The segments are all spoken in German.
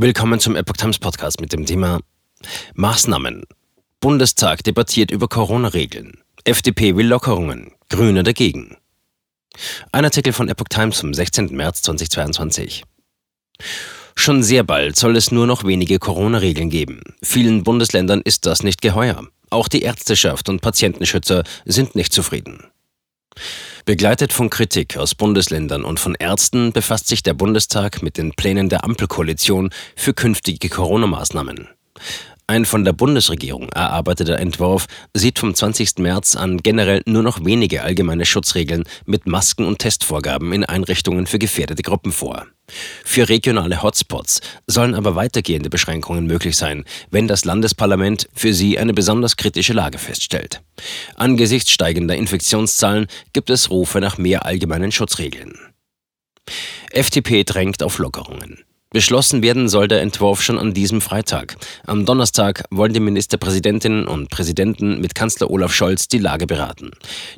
Willkommen zum Epoch Times Podcast mit dem Thema Maßnahmen. Bundestag debattiert über Corona-Regeln. FDP will Lockerungen. Grüne dagegen. Ein Artikel von Epoch Times vom 16. März 2022. Schon sehr bald soll es nur noch wenige Corona-Regeln geben. Vielen Bundesländern ist das nicht geheuer. Auch die Ärzteschaft und Patientenschützer sind nicht zufrieden. Begleitet von Kritik aus Bundesländern und von Ärzten befasst sich der Bundestag mit den Plänen der Ampelkoalition für künftige Corona-Maßnahmen. Ein von der Bundesregierung erarbeiteter Entwurf sieht vom 20. März an generell nur noch wenige allgemeine Schutzregeln mit Masken und Testvorgaben in Einrichtungen für gefährdete Gruppen vor. Für regionale Hotspots sollen aber weitergehende Beschränkungen möglich sein, wenn das Landesparlament für sie eine besonders kritische Lage feststellt. Angesichts steigender Infektionszahlen gibt es Rufe nach mehr allgemeinen Schutzregeln. FDP drängt auf Lockerungen. Beschlossen werden soll der Entwurf schon an diesem Freitag. Am Donnerstag wollen die Ministerpräsidentinnen und Präsidenten mit Kanzler Olaf Scholz die Lage beraten.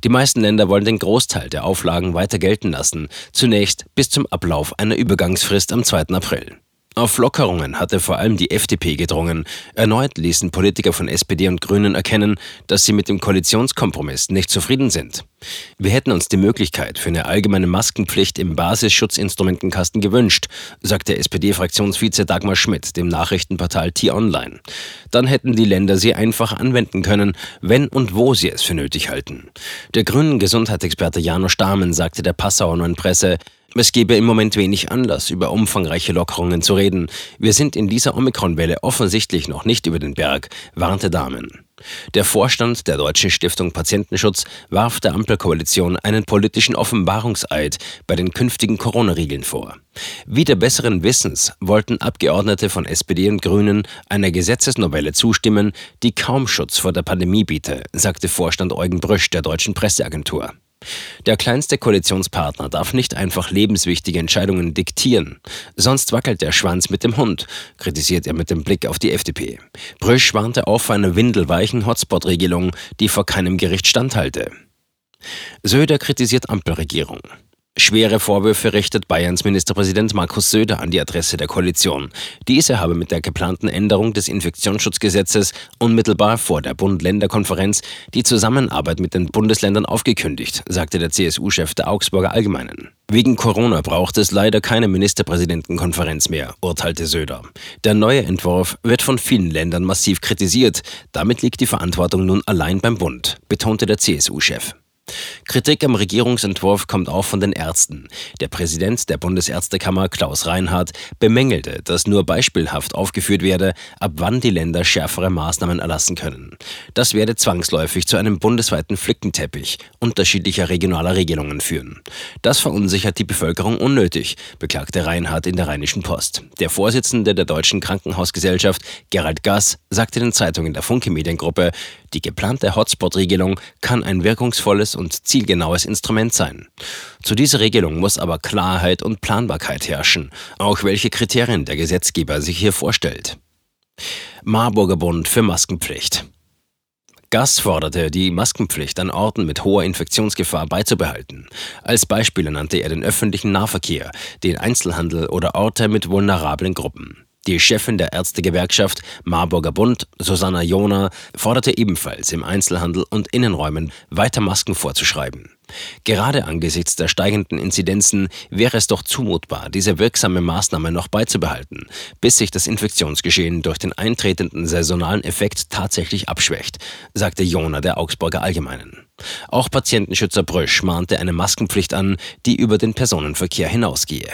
Die meisten Länder wollen den Großteil der Auflagen weiter gelten lassen, zunächst bis zum Ablauf einer Übergangsfrist am 2. April. Auf Lockerungen hatte vor allem die FDP gedrungen. Erneut ließen Politiker von SPD und Grünen erkennen, dass sie mit dem Koalitionskompromiss nicht zufrieden sind. Wir hätten uns die Möglichkeit für eine allgemeine Maskenpflicht im Basisschutzinstrumentenkasten gewünscht, sagte SPD-Fraktionsvize Dagmar Schmidt dem Nachrichtenportal T-Online. Dann hätten die Länder sie einfach anwenden können, wenn und wo sie es für nötig halten. Der grünen Gesundheitsexperte Janusz Dahmen sagte der Passauer Neuen Presse, es gebe im Moment wenig Anlass, über umfangreiche Lockerungen zu reden. Wir sind in dieser Omikron-Welle offensichtlich noch nicht über den Berg, warnte Damen. Der Vorstand der Deutschen Stiftung Patientenschutz warf der Ampelkoalition einen politischen Offenbarungseid bei den künftigen Corona-Regeln vor. Wieder besseren Wissens wollten Abgeordnete von SPD und Grünen einer Gesetzesnovelle zustimmen, die kaum Schutz vor der Pandemie biete, sagte Vorstand Eugen Brüsch der Deutschen Presseagentur. Der kleinste Koalitionspartner darf nicht einfach lebenswichtige Entscheidungen diktieren, sonst wackelt der Schwanz mit dem Hund, kritisiert er mit dem Blick auf die FDP. Brüsch warnte auch vor einer windelweichen Hotspot-Regelung, die vor keinem Gericht standhalte. Söder kritisiert Ampelregierung. Schwere Vorwürfe richtet Bayerns Ministerpräsident Markus Söder an die Adresse der Koalition. Diese habe mit der geplanten Änderung des Infektionsschutzgesetzes unmittelbar vor der Bund-Länder-Konferenz die Zusammenarbeit mit den Bundesländern aufgekündigt, sagte der CSU-Chef der Augsburger Allgemeinen. Wegen Corona braucht es leider keine Ministerpräsidentenkonferenz mehr, urteilte Söder. Der neue Entwurf wird von vielen Ländern massiv kritisiert. Damit liegt die Verantwortung nun allein beim Bund, betonte der CSU-Chef. Kritik am Regierungsentwurf kommt auch von den Ärzten. Der Präsident der Bundesärztekammer, Klaus Reinhardt, bemängelte, dass nur beispielhaft aufgeführt werde, ab wann die Länder schärfere Maßnahmen erlassen können. Das werde zwangsläufig zu einem bundesweiten Flickenteppich unterschiedlicher regionaler Regelungen führen. Das verunsichert die Bevölkerung unnötig, beklagte Reinhardt in der Rheinischen Post. Der Vorsitzende der Deutschen Krankenhausgesellschaft, Gerald Gass, sagte den Zeitungen der Funke Mediengruppe, die geplante Hotspot-Regelung kann ein wirkungsvolles und zielgenaues Instrument sein. Zu dieser Regelung muss aber Klarheit und Planbarkeit herrschen, auch welche Kriterien der Gesetzgeber sich hier vorstellt. Marburger Bund für Maskenpflicht. Gass forderte, die Maskenpflicht an Orten mit hoher Infektionsgefahr beizubehalten. Als Beispiele nannte er den öffentlichen Nahverkehr, den Einzelhandel oder Orte mit vulnerablen Gruppen. Die Chefin der Ärztegewerkschaft Marburger Bund, Susanna Jona, forderte ebenfalls im Einzelhandel und Innenräumen weiter Masken vorzuschreiben. Gerade angesichts der steigenden Inzidenzen wäre es doch zumutbar, diese wirksame Maßnahme noch beizubehalten, bis sich das Infektionsgeschehen durch den eintretenden saisonalen Effekt tatsächlich abschwächt, sagte Jona der Augsburger Allgemeinen. Auch Patientenschützer Brösch mahnte eine Maskenpflicht an, die über den Personenverkehr hinausgehe.